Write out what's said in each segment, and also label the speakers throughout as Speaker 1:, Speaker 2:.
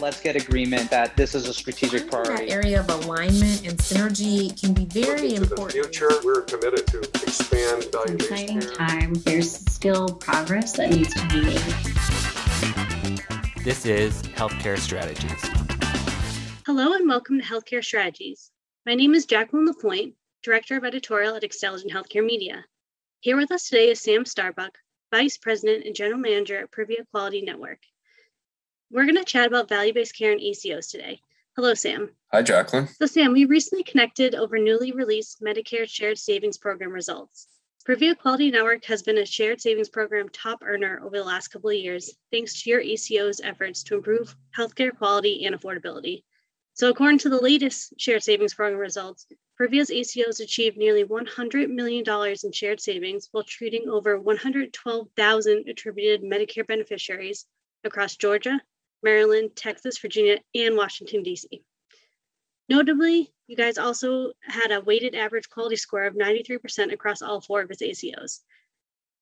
Speaker 1: let's get agreement that this is a strategic priority.
Speaker 2: That area of alignment and synergy can be very
Speaker 3: Looking
Speaker 2: important.
Speaker 3: To the future, we're committed to expand value
Speaker 4: Exciting time. There's still progress that needs to be made.
Speaker 5: This is Healthcare Strategies.
Speaker 6: Hello and welcome to Healthcare Strategies. My name is Jacqueline Lapointe, Director of Editorial at Xtelligent Healthcare Media. Here with us today is Sam Starbuck, Vice President and General Manager at Privia Quality Network. We're going to chat about value based care and ACOs today. Hello, Sam.
Speaker 7: Hi, Jacqueline.
Speaker 6: So, Sam, we recently connected over newly released Medicare Shared Savings Program results. Privia Quality Network has been a shared savings program top earner over the last couple of years, thanks to your ACO's efforts to improve healthcare quality and affordability. So, according to the latest shared savings program results, Privia's ACOs achieved nearly $100 million in shared savings while treating over 112,000 attributed Medicare beneficiaries across Georgia, Maryland, Texas, Virginia, and Washington, D.C. Notably, you guys also had a weighted average quality score of 93% across all four of its ACOs.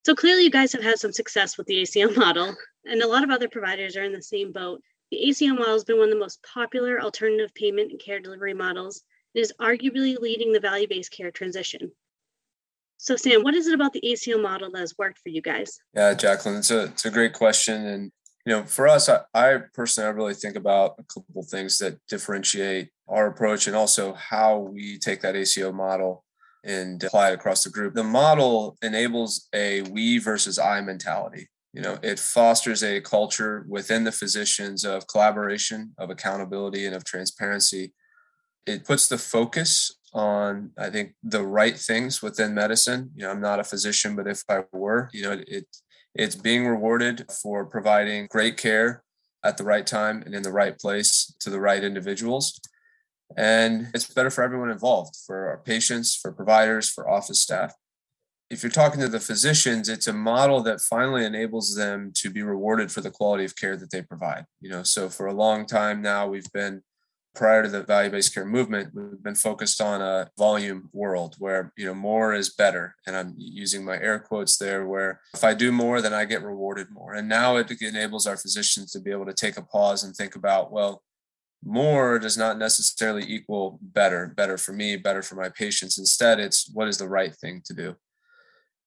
Speaker 6: So clearly, you guys have had some success with the ACO model, and a lot of other providers are in the same boat. The ACO model has been one of the most popular alternative payment and care delivery models and is arguably leading the value based care transition. So, Sam, what is it about the ACO model that has worked for you guys?
Speaker 7: Yeah, Jacqueline, it's a, it's a great question. And you know, for us, I, I personally, I really think about a couple things that differentiate our approach and also how we take that ACO model and apply it across the group. The model enables a we versus I mentality. You know, it fosters a culture within the physicians of collaboration, of accountability, and of transparency. It puts the focus on, I think, the right things within medicine. You know, I'm not a physician, but if I were, you know, it it's being rewarded for providing great care at the right time and in the right place to the right individuals. And it's better for everyone involved, for our patients, for providers, for office staff. If you're talking to the physicians, it's a model that finally enables them to be rewarded for the quality of care that they provide. You know, so for a long time now, we've been prior to the value-based care movement, we've been focused on a volume world where you know more is better, and I'm using my air quotes there. Where if I do more, then I get rewarded more. And now it enables our physicians to be able to take a pause and think about, well, more does not necessarily equal better, better for me, better for my patients. Instead, it's what is the right thing to do.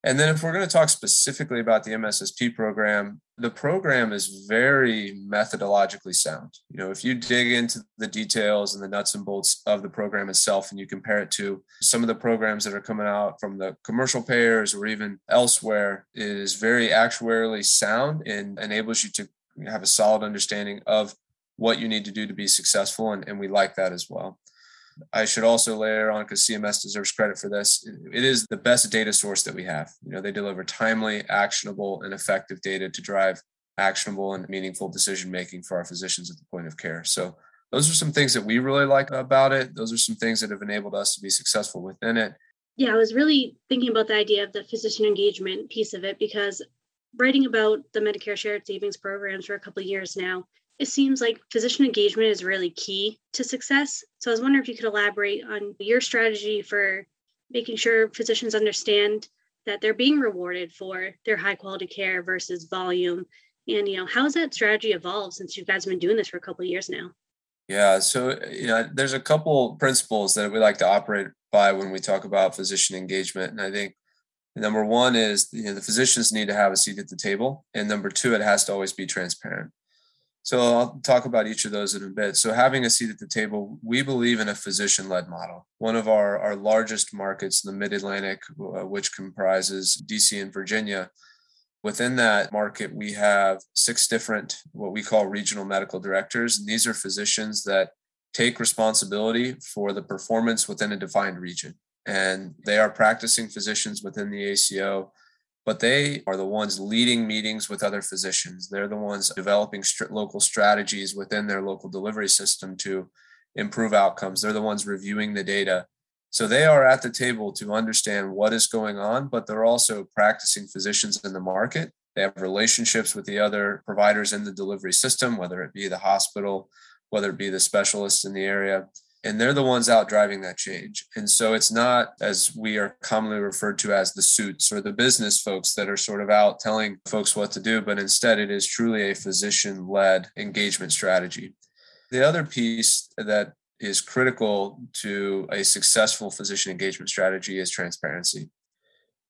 Speaker 7: And then, if we're going to talk specifically about the MSSP program, the program is very methodologically sound. You know, if you dig into the details and the nuts and bolts of the program itself and you compare it to some of the programs that are coming out from the commercial payers or even elsewhere, it is very actuarially sound and enables you to have a solid understanding of what you need to do to be successful. And, and we like that as well. I should also layer on because CMS deserves credit for this. It is the best data source that we have. You know, they deliver timely, actionable, and effective data to drive actionable and meaningful decision making for our physicians at the point of care. So those are some things that we really like about it. Those are some things that have enabled us to be successful within it.
Speaker 6: Yeah, I was really thinking about the idea of the physician engagement piece of it because writing about the Medicare shared savings programs for a couple of years now, it seems like physician engagement is really key to success. So I was wondering if you could elaborate on your strategy for making sure physicians understand that they're being rewarded for their high quality care versus volume. And you know, how has that strategy evolved since you guys have been doing this for a couple of years now?
Speaker 7: Yeah, so you know, there's a couple principles that we like to operate by when we talk about physician engagement, and I think number one is you know the physicians need to have a seat at the table, and number two, it has to always be transparent. So I'll talk about each of those in a bit. So having a seat at the table, we believe in a physician-led model. One of our, our largest markets in the Mid-Atlantic, uh, which comprises DC and Virginia, within that market, we have six different what we call regional medical directors. And these are physicians that take responsibility for the performance within a defined region. And they are practicing physicians within the ACO but they are the ones leading meetings with other physicians. They're the ones developing st- local strategies within their local delivery system to improve outcomes. They're the ones reviewing the data. So they are at the table to understand what is going on, but they're also practicing physicians in the market. They have relationships with the other providers in the delivery system, whether it be the hospital, whether it be the specialists in the area and they're the ones out driving that change. And so it's not as we are commonly referred to as the suits or the business folks that are sort of out telling folks what to do, but instead it is truly a physician led engagement strategy. The other piece that is critical to a successful physician engagement strategy is transparency.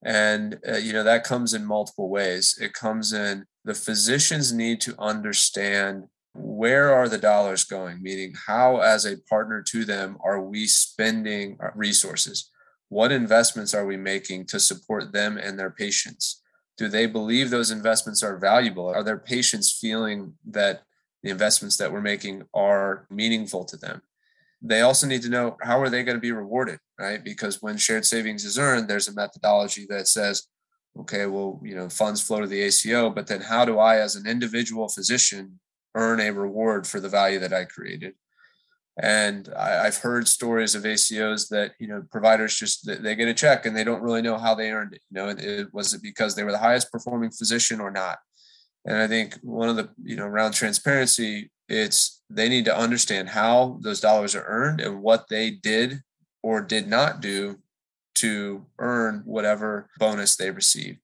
Speaker 7: And, uh, you know, that comes in multiple ways. It comes in the physicians need to understand where are the dollars going, meaning how, as a partner to them, are we spending resources? What investments are we making to support them and their patients? Do they believe those investments are valuable? Are their patients feeling that the investments that we're making are meaningful to them? They also need to know how are they going to be rewarded, right? Because when shared savings is earned, there's a methodology that says, okay, well, you know, funds flow to the ACO, but then how do I, as an individual physician, earn a reward for the value that I created? And I, have heard stories of ACOs that you know providers just they get a check and they don't really know how they earned it. You know, it, it, was it because they were the highest performing physician or not? And I think one of the you know around transparency, it's they need to understand how those dollars are earned and what they did or did not do to earn whatever bonus they received.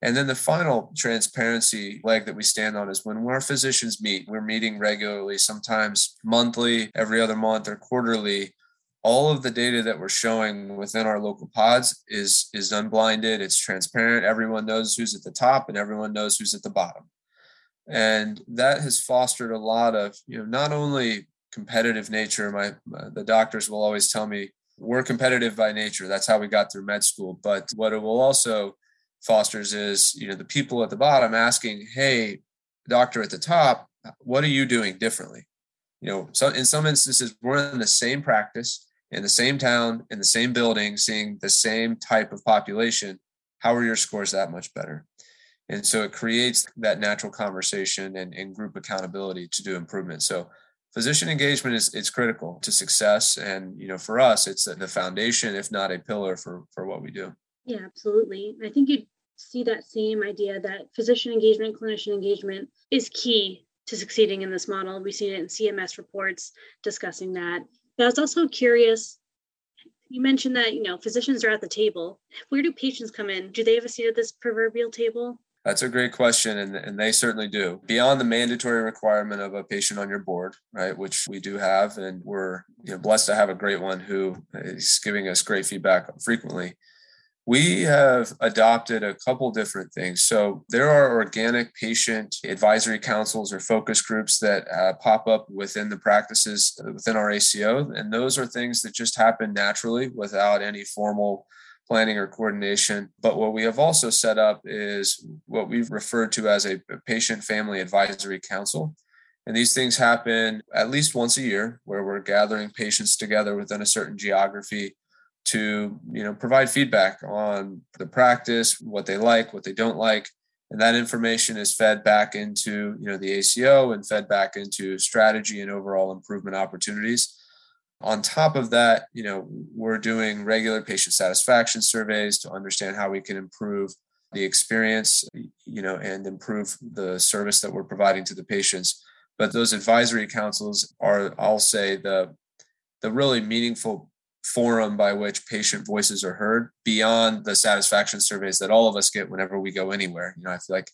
Speaker 7: And then the final transparency leg that we stand on is when our physicians meet, we're meeting regularly, sometimes monthly, every other month, or quarterly. All of the data that we're showing within our local pods is, is unblinded, it's transparent. Everyone knows who's at the top and everyone knows who's at the bottom. And that has fostered a lot of, you know, not only competitive nature. My, my the doctors will always tell me we're competitive by nature. That's how we got through med school. But what it will also fosters is you know the people at the bottom asking hey doctor at the top what are you doing differently? You know so in some instances we're in the same practice in the same town in the same building seeing the same type of population. How are your scores that much better? And so it creates that natural conversation and, and group accountability to do improvement. So physician engagement is it's critical to success. And you know for us it's the foundation if not a pillar for for what we do
Speaker 6: yeah, absolutely. I think you see that same idea that physician engagement, clinician engagement is key to succeeding in this model. We've seen it in CMS reports discussing that. But I was also curious. You mentioned that you know physicians are at the table. Where do patients come in? Do they have a seat at this proverbial table?
Speaker 7: That's a great question, and, and they certainly do. Beyond the mandatory requirement of a patient on your board, right, which we do have, and we're you know, blessed to have a great one who is giving us great feedback frequently we have adopted a couple different things. So there are organic patient advisory councils or focus groups that uh, pop up within the practices within our ACO. And those are things that just happen naturally without any formal planning or coordination. But what we have also set up is what we've referred to as a patient family advisory council. And these things happen at least once a year where we're gathering patients together within a certain geography to you know provide feedback on the practice what they like what they don't like. And that information is fed back into you know the ACO and fed back into strategy and overall improvement opportunities. On top of that you know we're doing regular patient satisfaction surveys to understand how we can improve the experience you know and improve the service that we're providing to the patients. But those advisory councils are i'll say the the really meaningful forum by which patient voices are heard beyond the satisfaction surveys that all of us get whenever we go anywhere. You know, I feel like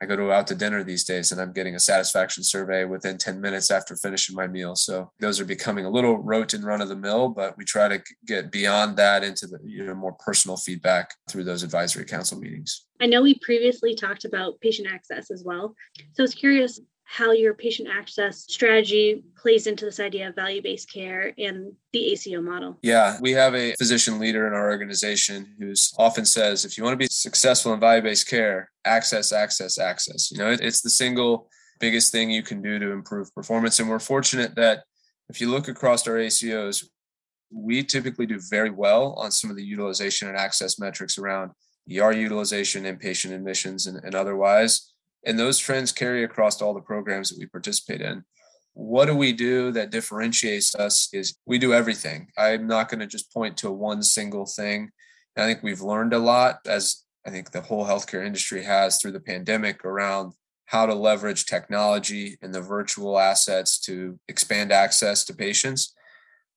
Speaker 7: I go to out to dinner these days and I'm getting a satisfaction survey within 10 minutes after finishing my meal. So those are becoming a little rote and run of the mill, but we try to get beyond that into the you know more personal feedback through those advisory council meetings.
Speaker 6: I know we previously talked about patient access as well. So I was curious how your patient access strategy plays into this idea of value based care and the ACO model.
Speaker 7: Yeah, we have a physician leader in our organization who's often says if you want to be successful in value based care, access, access, access. You know, it's the single biggest thing you can do to improve performance. And we're fortunate that if you look across our ACOs, we typically do very well on some of the utilization and access metrics around ER utilization, inpatient admissions, and, and otherwise and those trends carry across all the programs that we participate in. What do we do that differentiates us is we do everything. I'm not going to just point to one single thing. I think we've learned a lot as I think the whole healthcare industry has through the pandemic around how to leverage technology and the virtual assets to expand access to patients.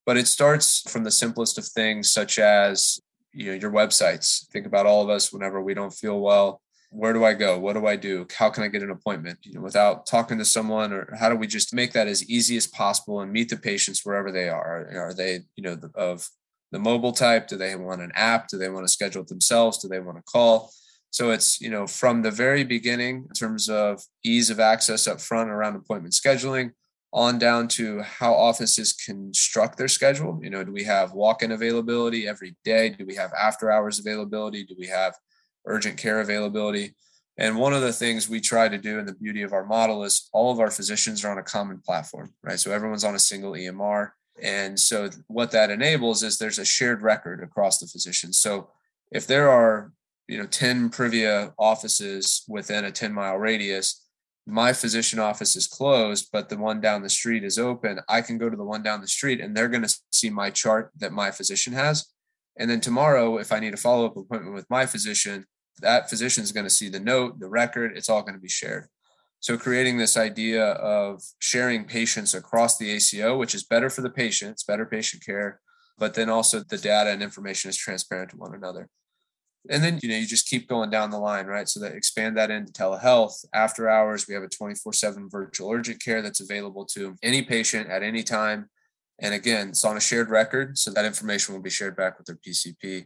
Speaker 7: But it starts from the simplest of things, such as you know your websites. Think about all of us whenever we don't feel well where do I go? What do I do? How can I get an appointment? You know, without talking to someone, or how do we just make that as easy as possible and meet the patients wherever they are? Are they, you know, of the mobile type? Do they want an app? Do they want to schedule it themselves? Do they want to call? So it's, you know, from the very beginning in terms of ease of access up front around appointment scheduling on down to how offices construct their schedule. You know, do we have walk-in availability every day? Do we have after hours availability? Do we have urgent care availability? And one of the things we try to do in the beauty of our model is all of our physicians are on a common platform, right? So everyone's on a single EMR. And so what that enables is there's a shared record across the physicians. So if there are, you know, 10 Privia offices within a 10 mile radius, my physician office is closed, but the one down the street is open. I can go to the one down the street and they're going to see my chart that my physician has. And then tomorrow, if I need a follow up appointment with my physician, that physician is going to see the note, the record, it's all going to be shared. So creating this idea of sharing patients across the ACO, which is better for the patient, it's better patient care, but then also the data and information is transparent to one another. And then, you know, you just keep going down the line, right? So that expand that into telehealth. After hours, we have a 24 7 virtual urgent care that's available to any patient at any time. And again, it's on a shared record. So that information will be shared back with their PCP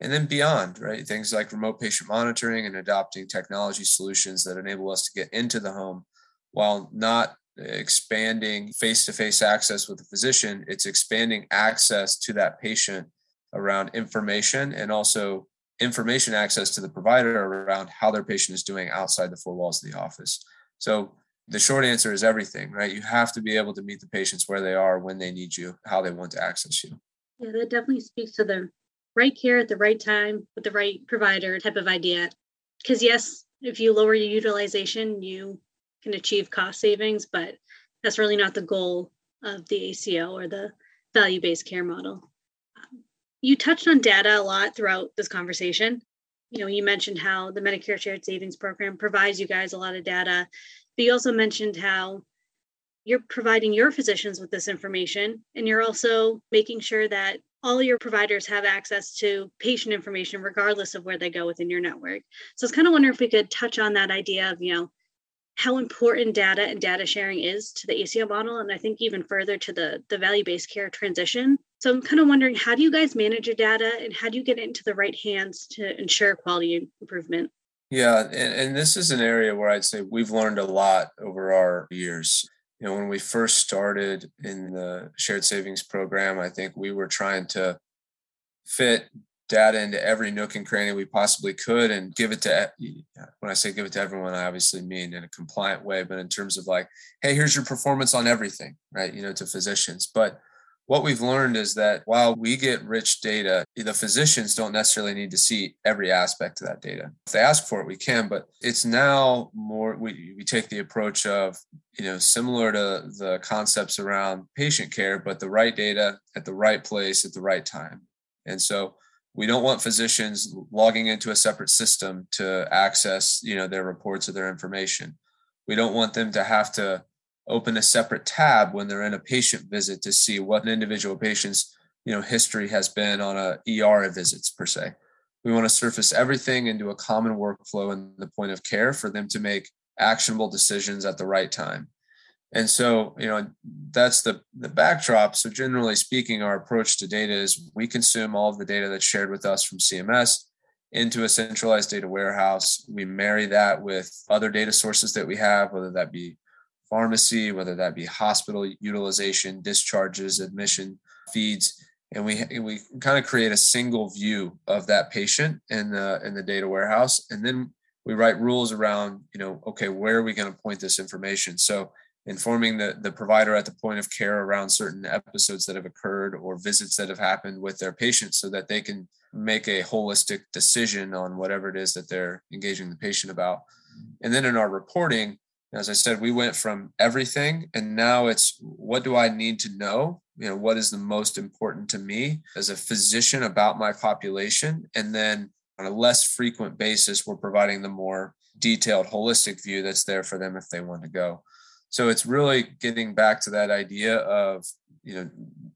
Speaker 7: and then beyond, right? Things like remote patient monitoring and adopting technology solutions that enable us to get into the home while not expanding face to face access with the physician, it's expanding access to that patient around information and also information access to the provider around how their patient is doing outside the four walls of the office. So the short answer is everything, right? You have to be able to meet the patients where they are, when they need you, how they want to access you.
Speaker 6: Yeah, that definitely speaks to the right care at the right time with the right provider type of idea. Because, yes, if you lower your utilization, you can achieve cost savings, but that's really not the goal of the ACO or the value based care model. You touched on data a lot throughout this conversation. You know, you mentioned how the Medicare Shared Savings Program provides you guys a lot of data, but you also mentioned how you're providing your physicians with this information and you're also making sure that all your providers have access to patient information regardless of where they go within your network. So I was kind of wondering if we could touch on that idea of, you know, how important data and data sharing is to the ACO model, and I think even further to the, the value-based care transition. So I'm kind of wondering, how do you guys manage your data and how do you get it into the right hands to ensure quality improvement?
Speaker 7: Yeah, and, and this is an area where I'd say we've learned a lot over our years. You know, when we first started in the shared savings program, I think we were trying to fit data into every nook and cranny we possibly could and give it to when i say give it to everyone i obviously mean in a compliant way but in terms of like hey here's your performance on everything right you know to physicians. But what we've learned is that while we get rich data, the physicians don't necessarily need to see every aspect of that data. If they ask for it, we can, but it's now more, we, we take the approach of, you know, similar to the concepts around patient care, but the right data at the right place at the right time. And so we don't want physicians logging into a separate system to access, you know, their reports or their information. We don't want them to have to open a separate tab when they're in a patient visit to see what an individual patient's you know history has been on a ER visits per se. We want to surface everything into a common workflow in the point of care for them to make actionable decisions at the right time. And so, you know, that's the the backdrop. So generally speaking, our approach to data is we consume all of the data that's shared with us from CMS into a centralized data warehouse. We marry that with other data sources that we have, whether that be pharmacy, whether that be hospital utilization, discharges, admission feeds, and we we kind of create a single view of that patient in the in the data warehouse, and then we write rules around you know okay where are we going to point this information? So informing the, the provider at the point of care around certain episodes that have occurred or visits that have happened with their patients so that they can make a holistic decision on whatever it is that they're engaging the patient about. And then in our reporting as I said, we went from everything and now it's what do I need to know? You know, what is the most important to me as a physician about my population? And then on a less frequent basis, we're providing the more detailed, holistic view that's there for them if they want to go. So it's really getting back to that idea of, you know,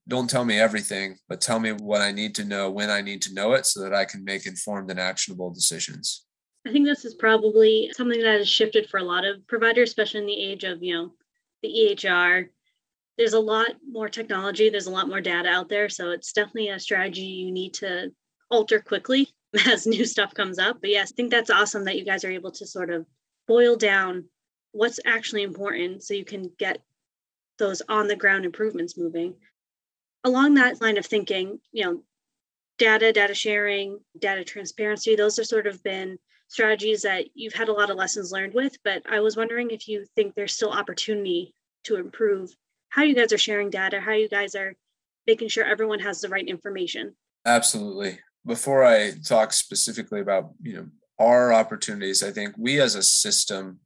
Speaker 7: don't tell me everything, but tell me what I need to know when I need to know it so that I can make informed and actionable decisions.
Speaker 6: I think this is probably something that has shifted for a lot of providers, especially in the age of, you know, the EHR. There's a lot more technology, there's a lot more data out there. So it's definitely a strategy you need to alter quickly as new stuff comes up. But yes, I think that's awesome that you guys are able to sort of boil down what's actually important so you can get those on the ground improvements moving. Along that line of thinking, you know, data, data sharing, data transparency, those have sort of been strategies that you've had a lot of lessons learned with, but I was wondering if you think there's still opportunity to improve how you guys are sharing data, how you guys are making sure everyone has the right information.
Speaker 7: Absolutely. Before I talk specifically about, you know, our opportunities, I think we as a system,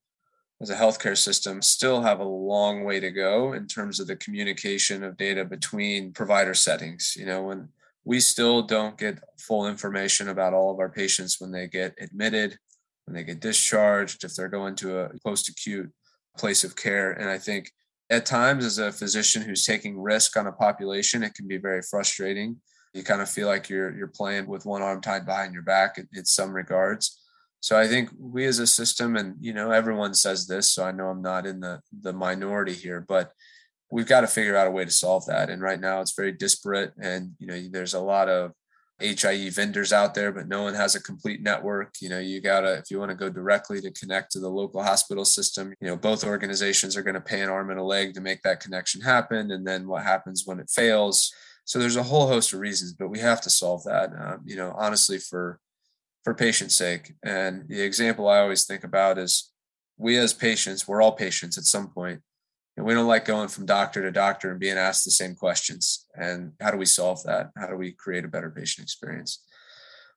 Speaker 7: as a healthcare system, still have a long way to go in terms of the communication of data between provider settings. You know, when we still don't get full information about all of our patients when they get admitted, when they get discharged, if they're going to a post acute place of care. And I think at times, as a physician who's taking risk on a population, it can be very frustrating. You kind of feel like you're you're playing with one arm tied behind your back in, in some regards. So I think we as a system, and you know, everyone says this, so I know I'm not in the the minority here, but we've got to figure out a way to solve that. And right now it's very disparate. And, you know, there's a lot of HIE vendors out there, but no one has a complete network. You know, you gotta, if you want to go directly to connect to the local hospital system, you know, both organizations are going to pay an arm and a leg to make that connection happen. And then what happens when it fails? So there's a whole host of reasons, but we have to solve that. Um, you know, honestly, for for patient's sake. And the example I always think about is we as patients, we're all patients at some point and we don't like going from doctor to doctor and being asked the same questions. And how do we solve that? How do we create a better patient experience?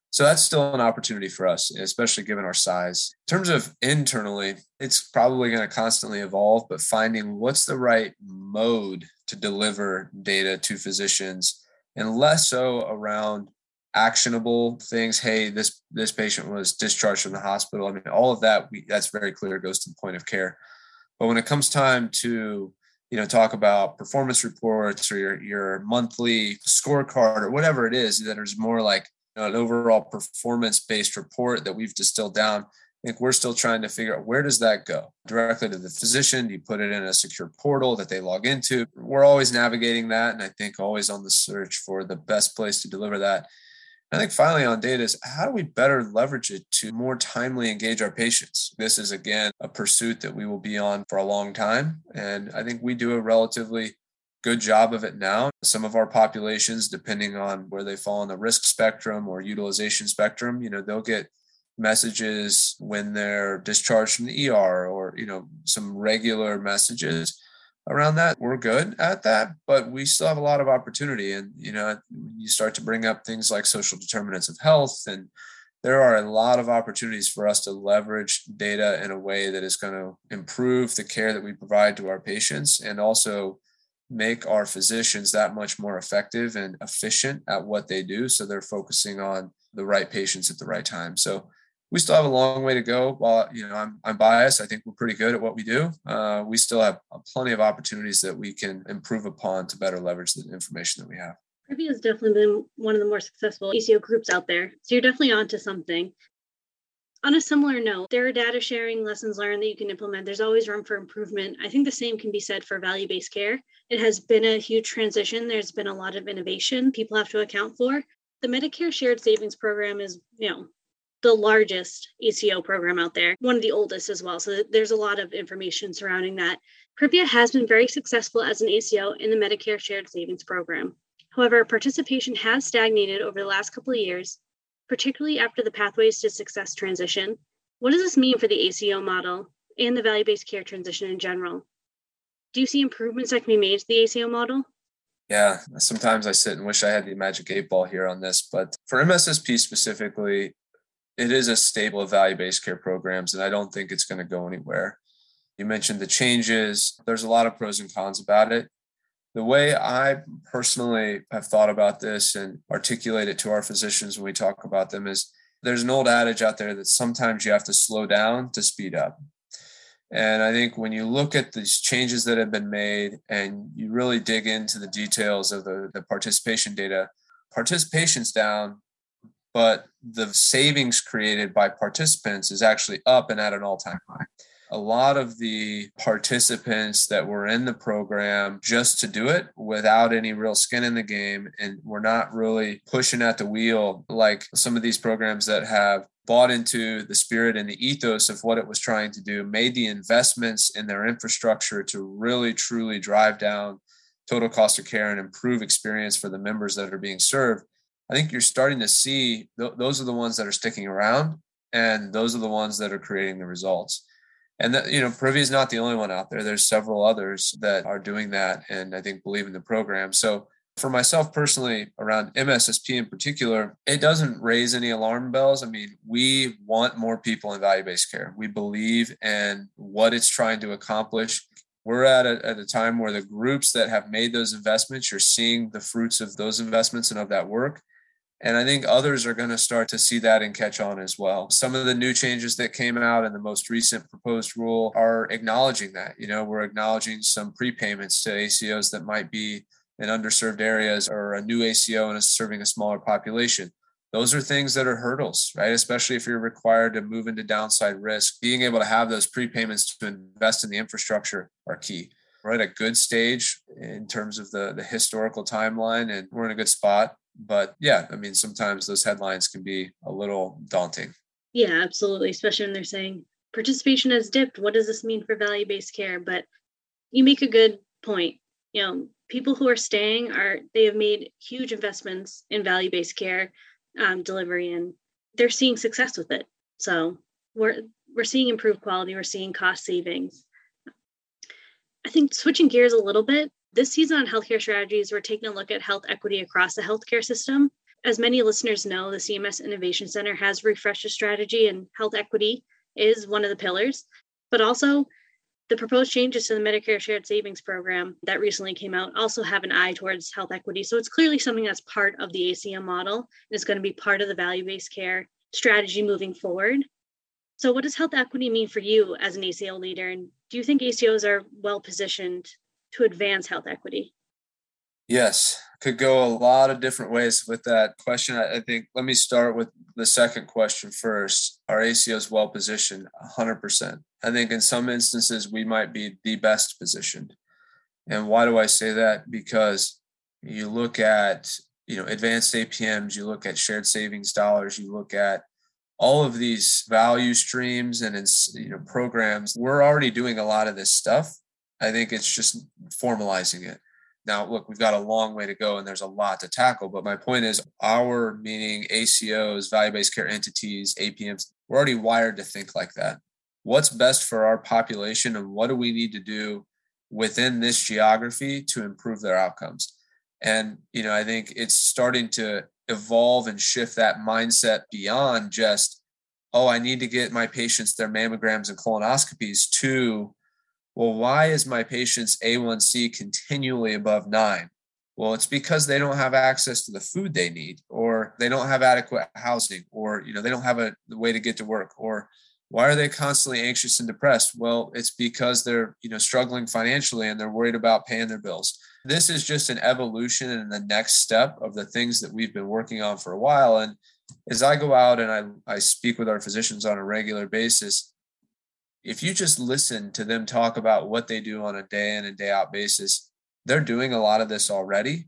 Speaker 7: So that's still an opportunity for us, especially given our size. In terms of internally, it's probably going to constantly evolve, but finding what's the right mode to deliver data to physicians and less so around actionable things hey this this patient was discharged from the hospital i mean all of that we, that's very clear goes to the point of care but when it comes time to you know talk about performance reports or your your monthly scorecard or whatever it is that is more like you know, an overall performance based report that we've distilled down I think we're still trying to figure out where does that go directly to the physician? Do you put it in a secure portal that they log into? We're always navigating that, and I think always on the search for the best place to deliver that. I think finally on data is how do we better leverage it to more timely engage our patients? This is again a pursuit that we will be on for a long time. And I think we do a relatively good job of it now. Some of our populations, depending on where they fall on the risk spectrum or utilization spectrum, you know, they'll get messages when they're discharged from the ER or, you know, some regular messages around that. We're good at that, but we still have a lot of opportunity. And, you know, you start to bring up things like social determinants of health, and there are a lot of opportunities for us to leverage data in a way that is going to improve the care that we provide to our patients and also make our physicians that much more effective and efficient at what they do. So they're focusing on the right patients at the right time. So we still have a long way to go. While you know I'm, I'm biased, I think we're pretty good at what we do. Uh, we still have plenty of opportunities that we can improve upon to better leverage the information that we have.
Speaker 6: Privia has definitely been one of the more successful ACO groups out there, so you're definitely onto something. On a similar note, there are data sharing lessons learned that you can implement. There's always room for improvement. I think the same can be said for value based care. It has been a huge transition. There's been a lot of innovation people have to account for. The Medicare Shared Savings Program is, you know, the largest ACO program out there, one of the oldest as well. So there's a lot of information surrounding that. Privia has been very successful as an ACO in the Medicare Shared Savings Program. However, participation has stagnated over the last couple of years, particularly after the Pathways to Success transition. What does this mean for the ACO model and the value based care transition in general? Do you see improvements that can be made to the ACO model?
Speaker 7: Yeah, sometimes I sit and wish I had the magic eight ball here on this, but for MSSP specifically, it is a stable of value-based care programs, and I don't think it's going to go anywhere. You mentioned the changes. There's a lot of pros and cons about it. The way I personally have thought about this and articulate it to our physicians when we talk about them is there's an old adage out there that sometimes you have to slow down to speed up. And I think when you look at these changes that have been made and you really dig into the details of the, the participation data, participation's down, but the savings created by participants is actually up and at an all time high. A lot of the participants that were in the program just to do it without any real skin in the game, and we're not really pushing at the wheel like some of these programs that have bought into the spirit and the ethos of what it was trying to do, made the investments in their infrastructure to really truly drive down total cost of care and improve experience for the members that are being served I think you're starting to see th- those are the ones that are sticking around, and those are the ones that are creating the results. And that you know, Privia is not the only one out there. There's several others that are doing that, and I think believe in the program. So for myself personally, around MSSP in particular, it doesn't raise any alarm bells. I mean, we want more people in value-based care. We believe in what it's trying to accomplish we're at a, at a time where the groups that have made those investments, you're seeing the fruits of those investments and of that work. And I think others are going to start to see that and catch on as well. Some of the new changes that came out in the most recent proposed rule are acknowledging that. You know, we're acknowledging some prepayments to ACOs that might be in underserved areas or a new ACO and is serving a smaller population. Those are things that are hurdles, right? Especially if you're required to move into downside risk. Being able to have those prepayments to invest in the infrastructure are key. We're at a good stage in terms of the, the historical timeline, and we're in a good spot but yeah, I mean, sometimes those headlines can be a little daunting.
Speaker 6: Yeah, absolutely. Especially when they're saying participation has dipped. What does this mean for value based care? But you make a good point. You know, people who are staying are, they have made huge investments in value based care um, delivery and they're seeing success with it. So we're, we're seeing improved quality, we're seeing cost savings. I think switching gears a little bit, this season on Healthcare Strategies, we're taking a look at health equity across the healthcare system. As many listeners know, the CMS Innovation Center has refreshed a strategy, and health equity is one of the pillars. But also, the proposed changes to the Medicare Shared Savings Program that recently came out also have an eye towards health equity. So it's clearly something that's part of the ACO model and is going to be part of the value based care strategy moving forward. So, what does health equity mean for you as an ACO leader? And do you think ACOs are well positioned to advance health equity?
Speaker 7: Yes, could go a lot of different ways with that question. I, think let me start with the second question first. Are ACOs well positioned? 100%. I think in some instances we might be the best positioned. And why do I say that? Because you look at you know advanced APMs, you look at shared savings dollars, you look at all of these value streams and you know programs. We're already doing a lot of this stuff I think it's just formalizing it. Now, look, we've got a long way to go and there's a lot to tackle. But my point is, our meaning ACOs, value based care entities, APMs, we're already wired to think like that. What's best for our population and what do we need to do within this geography to improve their outcomes? And, you know, I think it's starting to evolve and shift that mindset beyond just, oh, I need to get my patients their mammograms and colonoscopies to well, why is my patient's A1C continually above nine? Well, it's because they don't have access to the food they need, or they don't have adequate housing, or you know they don't have a way to get to work, or why are they constantly anxious and depressed? Well, it's because they're you know struggling financially and they're worried about paying their bills. This is just an evolution and the next step of the things that we've been working on for a while. And as I go out and I, I speak with our physicians on a regular basis, if you just listen to them talk about what they do on a day in and day out basis, they're doing a lot of this already.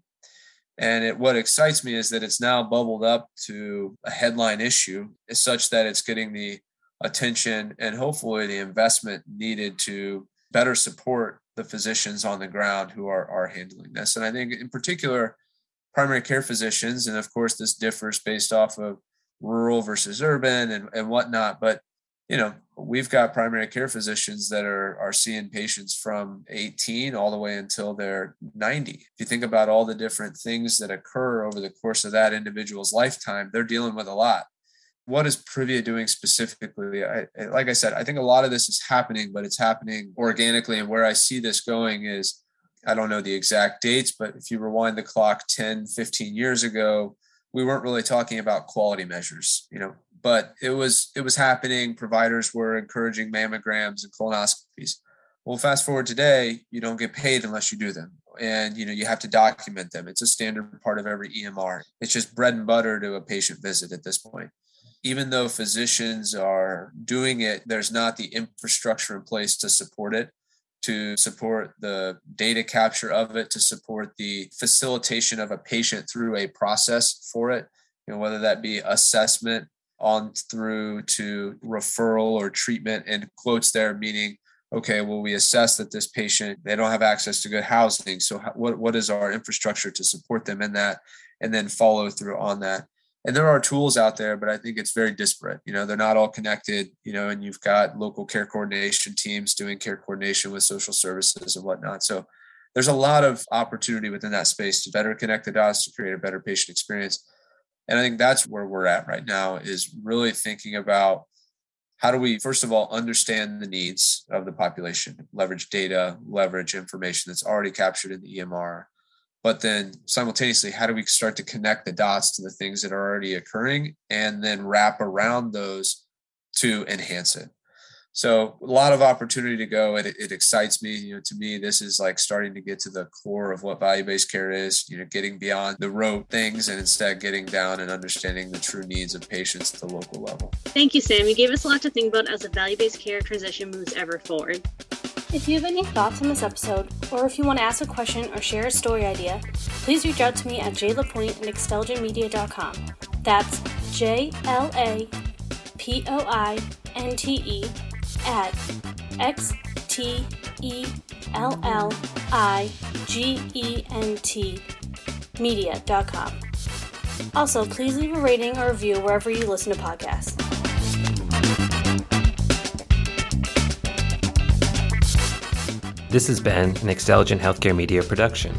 Speaker 7: And it, what excites me is that it's now bubbled up to a headline issue, is such that it's getting the attention and hopefully the investment needed to better support the physicians on the ground who are, are handling this. And I think, in particular, primary care physicians, and of course, this differs based off of rural versus urban and, and whatnot, but you know, we've got primary care physicians that are are seeing patients from 18 all the way until they're 90. If you think about all the different things that occur over the course of that individual's lifetime, they're dealing with a lot. What is Privia doing specifically? I, like I said, I think a lot of this is happening, but it's happening organically. And where I see this going is, I don't know the exact dates, but if you rewind the clock 10, 15 years ago, we weren't really talking about quality measures. You know, but it was it was happening. Providers were encouraging mammograms and colonoscopies. Well, fast forward today, you don't get paid unless you do them, and you know you have to document them it's a standard part of every emr it's just bread and butter to a patient visit at this point even though physicians are doing it there's not the infrastructure in place to support it to support the data capture of it to support the facilitation of a patient through a process for it you know whether that be assessment on through to referral or treatment and quotes there meaning okay well we assess that this patient they don't have access to good housing. So what, what is our infrastructure to support them in that? And then follow through on that. And there are tools out there but i think it's very disparate. You know they're not all connected you know and you've got local care coordination teams doing care coordination with social services and whatnot. So there's a lot of opportunity within that space to better connect the dots to create a better patient experience and i think that's where we're at right now is really thinking about how do we first of all understand the needs of the population leverage data leverage information that's already captured in the emr but then simultaneously how do we start to connect the dots to the things that are already occurring and then wrap around those to enhance it so a lot of opportunity to go and it, it, excites me you know to me this is like starting to get to the core of what value-based care is you know getting beyond the rote things and instead getting down and understanding the true needs of patients at the local level.
Speaker 8: Thank you sam. You gave us a lot to think about as the value-based care transition moves ever forward.
Speaker 6: If you have any thoughts on this episode, or if you want to ask a question or share a story idea, please reach out to me at jlapointe at xtelligentmedia.com. That's J L A P O I N T E at X T E L L I G E N T media.com. Also, please leave a rating or review wherever you listen to podcasts.
Speaker 5: This has been an Xtelligent Healthcare Media production.